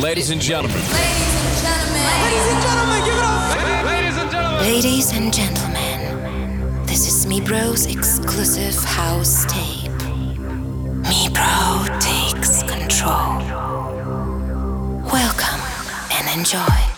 Ladies and gentlemen. Ladies and gentlemen. Ladies and gentlemen. Ladies and gentlemen, this is Mibro's exclusive house tape. Me Bro takes control. Welcome and enjoy.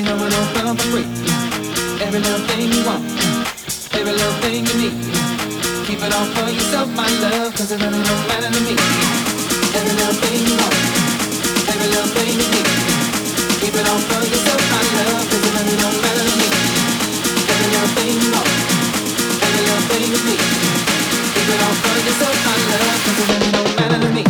you know it all come for free. Every little thing you want, every little thing you need. Keep it all for yourself, my love, cause it really don't matter to me. Every little thing you want, every little thing you need. Keep it all for yourself, my love, cause it really don't matter to me. Every little thing you want, every little thing you need. Keep it all for yourself, my love, cause it really don't matter to me.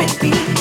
Yourself,